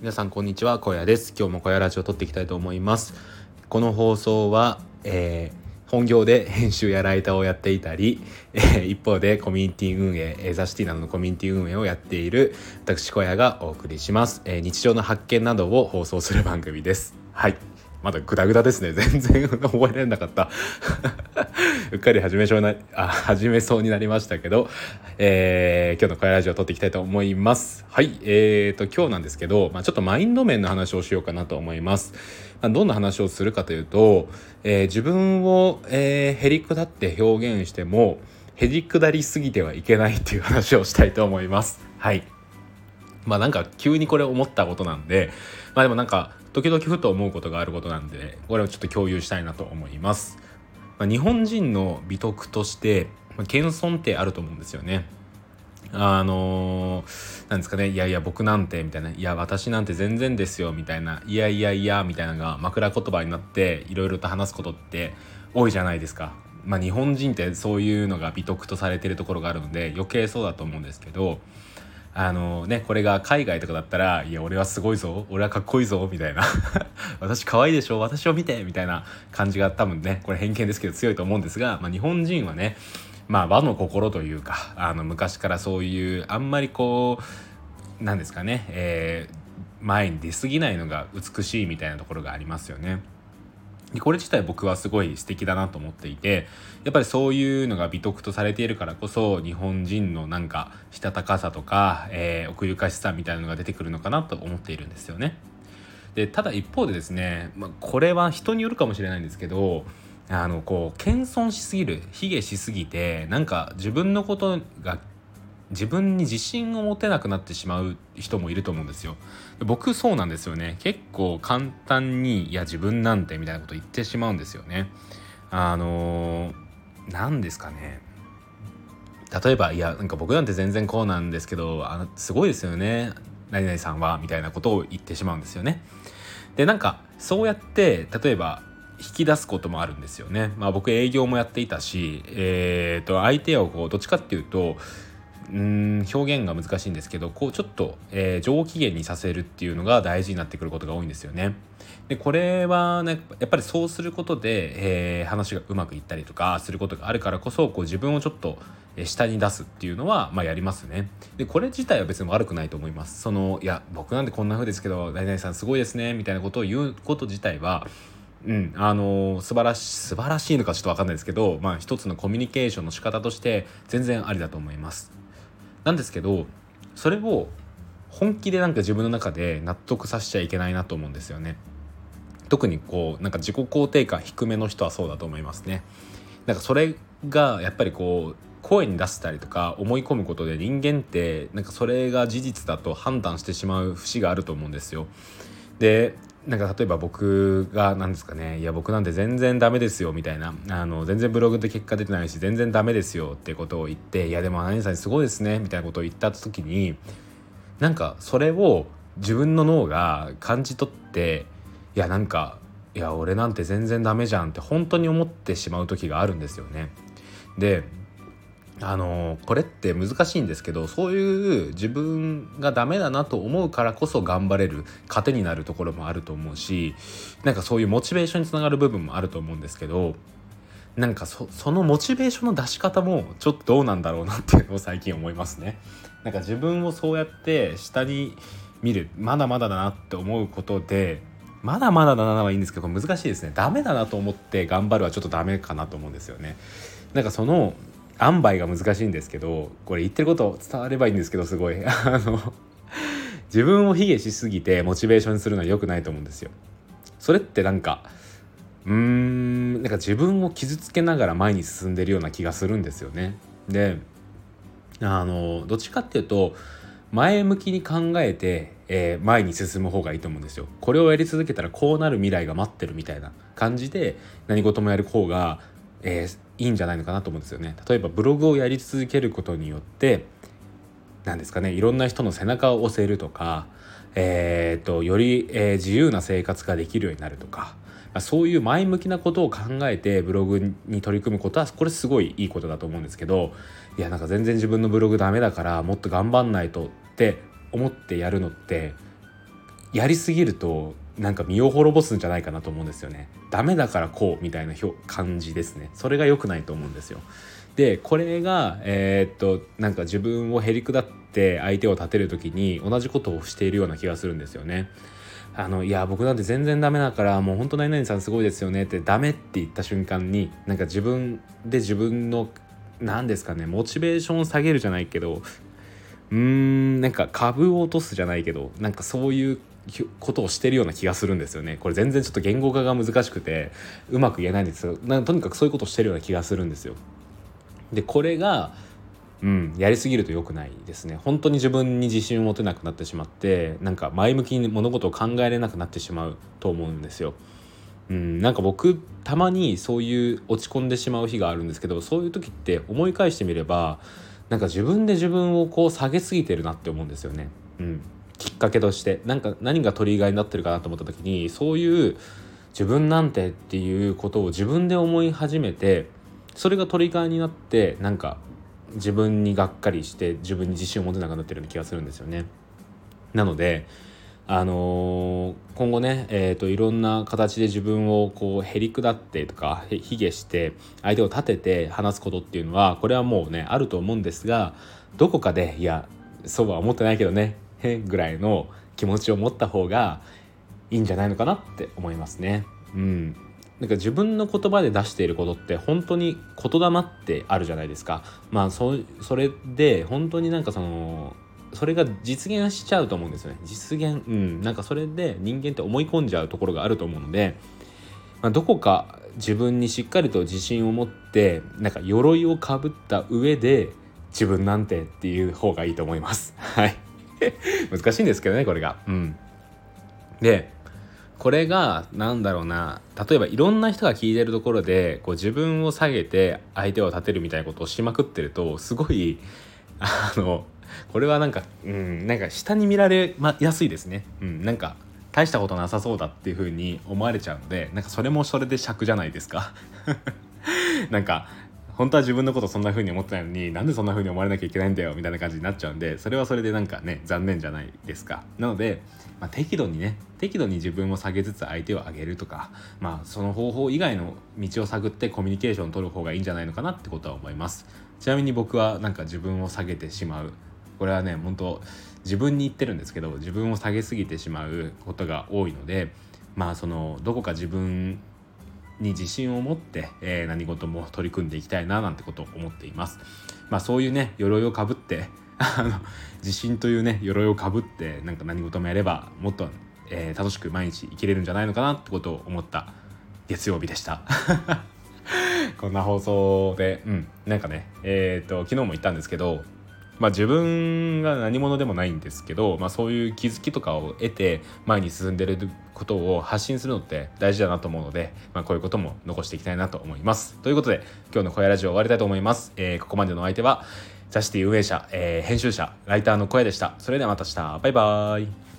皆さんこんにちは小屋です。今日も小屋ラジオを撮っていきたいと思います。この放送は、えー、本業で編集やライターをやっていたり、えー、一方でコミュニティ運営、えー、ザシティなどのコミュニティ運営をやっている私小屋がお送りします、え日常の発見などを放送する番組です。はい。まだグダグダですね。全然覚えられなかった。うっかり始めそうなあ始めそうになりましたけど、えー、今日の「小屋ラジオ」を撮っていきたいと思います。はいえーと今日なんですけど、まあ、ちょっとマインド面の話をしようかなと思います、まあ、どんな話をするかというと、えー、自分を、えー、へりくだって表現してもへりくだりすぎてはいけないっていう話をしたいと思います。はい。まあなんか急にこれ思ったことなんでまあでもなんか時々ふと思うことがあることなんでこれをちょっと共有したいなと思います、まあ、日本人の美徳として、まあ、謙遜ってあると思うんですよね。あのー、なんですかねいやいや僕なんてみたいないや私なんて全然ですよみたいないやいやいやみたいなのが枕言葉になっていろいろと話すことって多いじゃないですか。まあ日本人ってそういうのが美徳とされてるところがあるので余計そうだと思うんですけどあのねこれが海外とかだったら「いや俺はすごいぞ俺はかっこいいぞ」みたいな「私可愛いでしょ私を見て」みたいな感じが多分ねこれ偏見ですけど強いと思うんですが、まあ、日本人はねまあ和の心というかあの昔からそういうあんまりこうなんですかね、えー、前に出過ぎないのが美しいみたいなところがありますよね。でこれ自体僕はすごい素敵だなと思っていてやっぱりそういうのが美徳とされているからこそ日本人のなんかしたたかさとか、えー、奥ゆかしさみたいなのが出てくるのかなと思っているんですよね。でただ一方でですね、まあ、これは人によるかもしれないんですけどあのこう謙遜しすぎる卑下しすぎてなんか自分のことが自分に自信を持てなくなってしまう人もいると思うんですよ。僕そうなんですよね。結構簡単にいや自分なんてみたいなこと言ってしまうんですよね。あの何ですかね。例えばいやなんか僕なんて全然こうなんですけどあのすごいですよね何々さんはみたいなことを言ってしまうんですよね。でなんかそうやって例えば引き出すこともあるんですよね。まあ僕営業もやっていたし、えー、と相手をこうどっちかっていうとうん表現が難しいんですけどこうちょっと、えー、上機嫌にさせるっていうのが大事になってくることが多いんですよね。でこれはねやっぱりそうすることで、えー、話がうまくいったりとかすることがあるからこそこう自分をちょっと下に出すっていうのは、まあ、やりますね。でこれ自体は別に悪くないと思います。そのいや僕なんてこんな風ですけど何々さんすごいですねみたいなことを言うこと自体はうん、あのー、素晴らし素晴らしいのかちょっと分かんないですけど、まあ、一つのコミュニケーションの仕方として全然ありだと思います。なんですけどそれを本気でなんか自分の中で納得させちゃいけないなと思うんですよね。特にこうなんか自己肯定感低めの人はそうだと思いますね。なんかそれがやっぱりこう声に出したりとか思い込むことで人間ってなんかそれが事実だと判断してしまう節があると思うんですよ。でなんか例えば僕が何ですかねいや僕なんて全然ダメですよみたいなあの全然ブログで結果出てないし全然ダメですよってことを言っていやでも何々さんすごいですねみたいなことを言った時になんかそれを自分の脳が感じ取っていやなんかいや俺なんて全然ダメじゃんって本当に思ってしまう時があるんですよね。であのこれって難しいんですけどそういう自分がダメだなと思うからこそ頑張れる糧になるところもあると思うしなんかそういうモチベーションにつながる部分もあると思うんですけどなんかそのモチベーションの出し方もちょっとどうなんだろうなっていうのを最近思いますね。なんか自分をそうやって下に見るまだまだだなって思うことでまだまだだなはいいんですけど難しいですねダメだなと思って頑張るはちょっとダメかなと思うんですよね。なんかその塩梅が難しいんですけどこれ言ってること伝わればいいんですけどすごい あの自分を卑下しすぎてモチベーションするのは良くないと思うんですよ。それってなんかうーんなんか自分を傷つけながら前に進んでるような気がするんですよね。であのどっちかっていうと前向きに考えて、えー、前に進む方がいいと思うんですよ。これをやり続けたらこうなる未来が待ってるみたいな感じで何事もやる方がえー、いいんじゃないのかなと思うんですよね。例えばブログをやり続けることによって何ですかねいろんな人の背中を押せるとか、えーと、より、えー、自由な生活ができるようになるとか、ま、そういう前向きなことを考えてブログに取り組むことはこれすごいいいことだと思うんですけどいやなんか全然自分のブログダメだからもっと頑張んないとって思ってやるのってやりすぎるとなんか身を滅ぼすんじゃないかなと思うんですよね。ダメだからこうみたいな感じですね。それが良くないと思うんですよ。でこれがえー、っとなんか自分をへりくだって相手を立てる時に同じことをしているような気がするんですよね。あのいや僕なんて全然ダメだからもう本当何々さんすごいですよね。ってダメって言った瞬間になんか自分で自分の何ですかねモチベーションを下げるじゃないけどうーんなんか株を落とすじゃないけどなんかそういうことをしてるような気がするんですよね。これ全然ちょっと言語化が難しくてうまく言えないんですけどとにかくそういうことをしてるような気がするんですよ。でこれがうん、やりすぎると良くないですね。本当に自分に自信を持てなくなってしまってなんか前向きに物事を考えれなくなってしまうと思うんですよ。うん、なんか僕たまにそういう落ち込んでしまう日があるんですけどそういう時って思い返してみればなんか自分で自分をこう下げすぎてるなって思うんですよね。うん、きっかけとしてなんか何がトリガーになってるかなと思った時にそういう自分なんてっていうことを自分で思い始めてそれがトリガーになってなんか自分にがっかりして自分に自信を持てなくなってるような気がするんですよね。なのであのー、今後ね、えーと、いろんな形で自分をこうへりくだってとか卑下して相手を立てて話すことっていうのはこれはもうねあると思うんですがどこかでいやそうは思ってないけどねぐらいの気持ちを持った方がいいんじゃないのかなって思いますね。うんなんか自分の言葉で出していることって本当に言霊ってあるじゃないですか。まあそそれで本当になんかそのそれが実現しちゃうと思うんですよね。実現うんなんかそれで人間って思い込んじゃうところがあると思うので、まあ、どこか自分にしっかりと自信を持ってなんか鎧をかぶった上で自分なんてっていう方がいいと思います。はい。難しいんですけどねこれが。うん。でこれが何だろうな例えばいろんな人が聞いてるところでこう自分を下げて相手を立てるみたいなことをしまくってるとすごいあのこれはなんかうんなんか下に見られやすいですね。うん、なんか大したことなさそうだっていう風に思われちゃうのでなんかそれもそれで尺じゃないですか。なんか本当は自分のことそんな風に思ってないのになんでそんな風に思われなきゃいけないんだよみたいな感じになっちゃうんでそれはそれでなんかね残念じゃないですか。なので、まあ、適度にね適度に自分を下げつつ相手を上げるとかまあその方法以外の道を探ってコミュニケーションを取る方がいいんじゃないのかなってことは思います。ちなみに僕はなんか自分を下げてしまう。これはね本当自分に言ってるんですけど自分を下げすぎてしまうことが多いのでまあそのどこか自分に自信を持って、えー、何事も取り組んでいきたいななんてことを思っています。まあそういうね鎧をかぶって あの自信というね鎧をかぶってなんか何事もやればもっと、えー、楽しく毎日生きれるんじゃないのかなってことを思った月曜日でした。こんな放送で、うん、なんかね、えっ、ー、と、昨日も言ったんですけど、まあ、自分が何者でもないんですけど、まあ、そういう気づきとかを得て前に進んでることを発信するのって大事だなと思うので、まあ、こういうことも残していきたいなと思います。ということで今日の小屋ラジオ終わりたいと思います。えー、ここまでのお相手はザシティ運営者、えー、編集者ライターの小屋でした。それではまた明日バイバーイ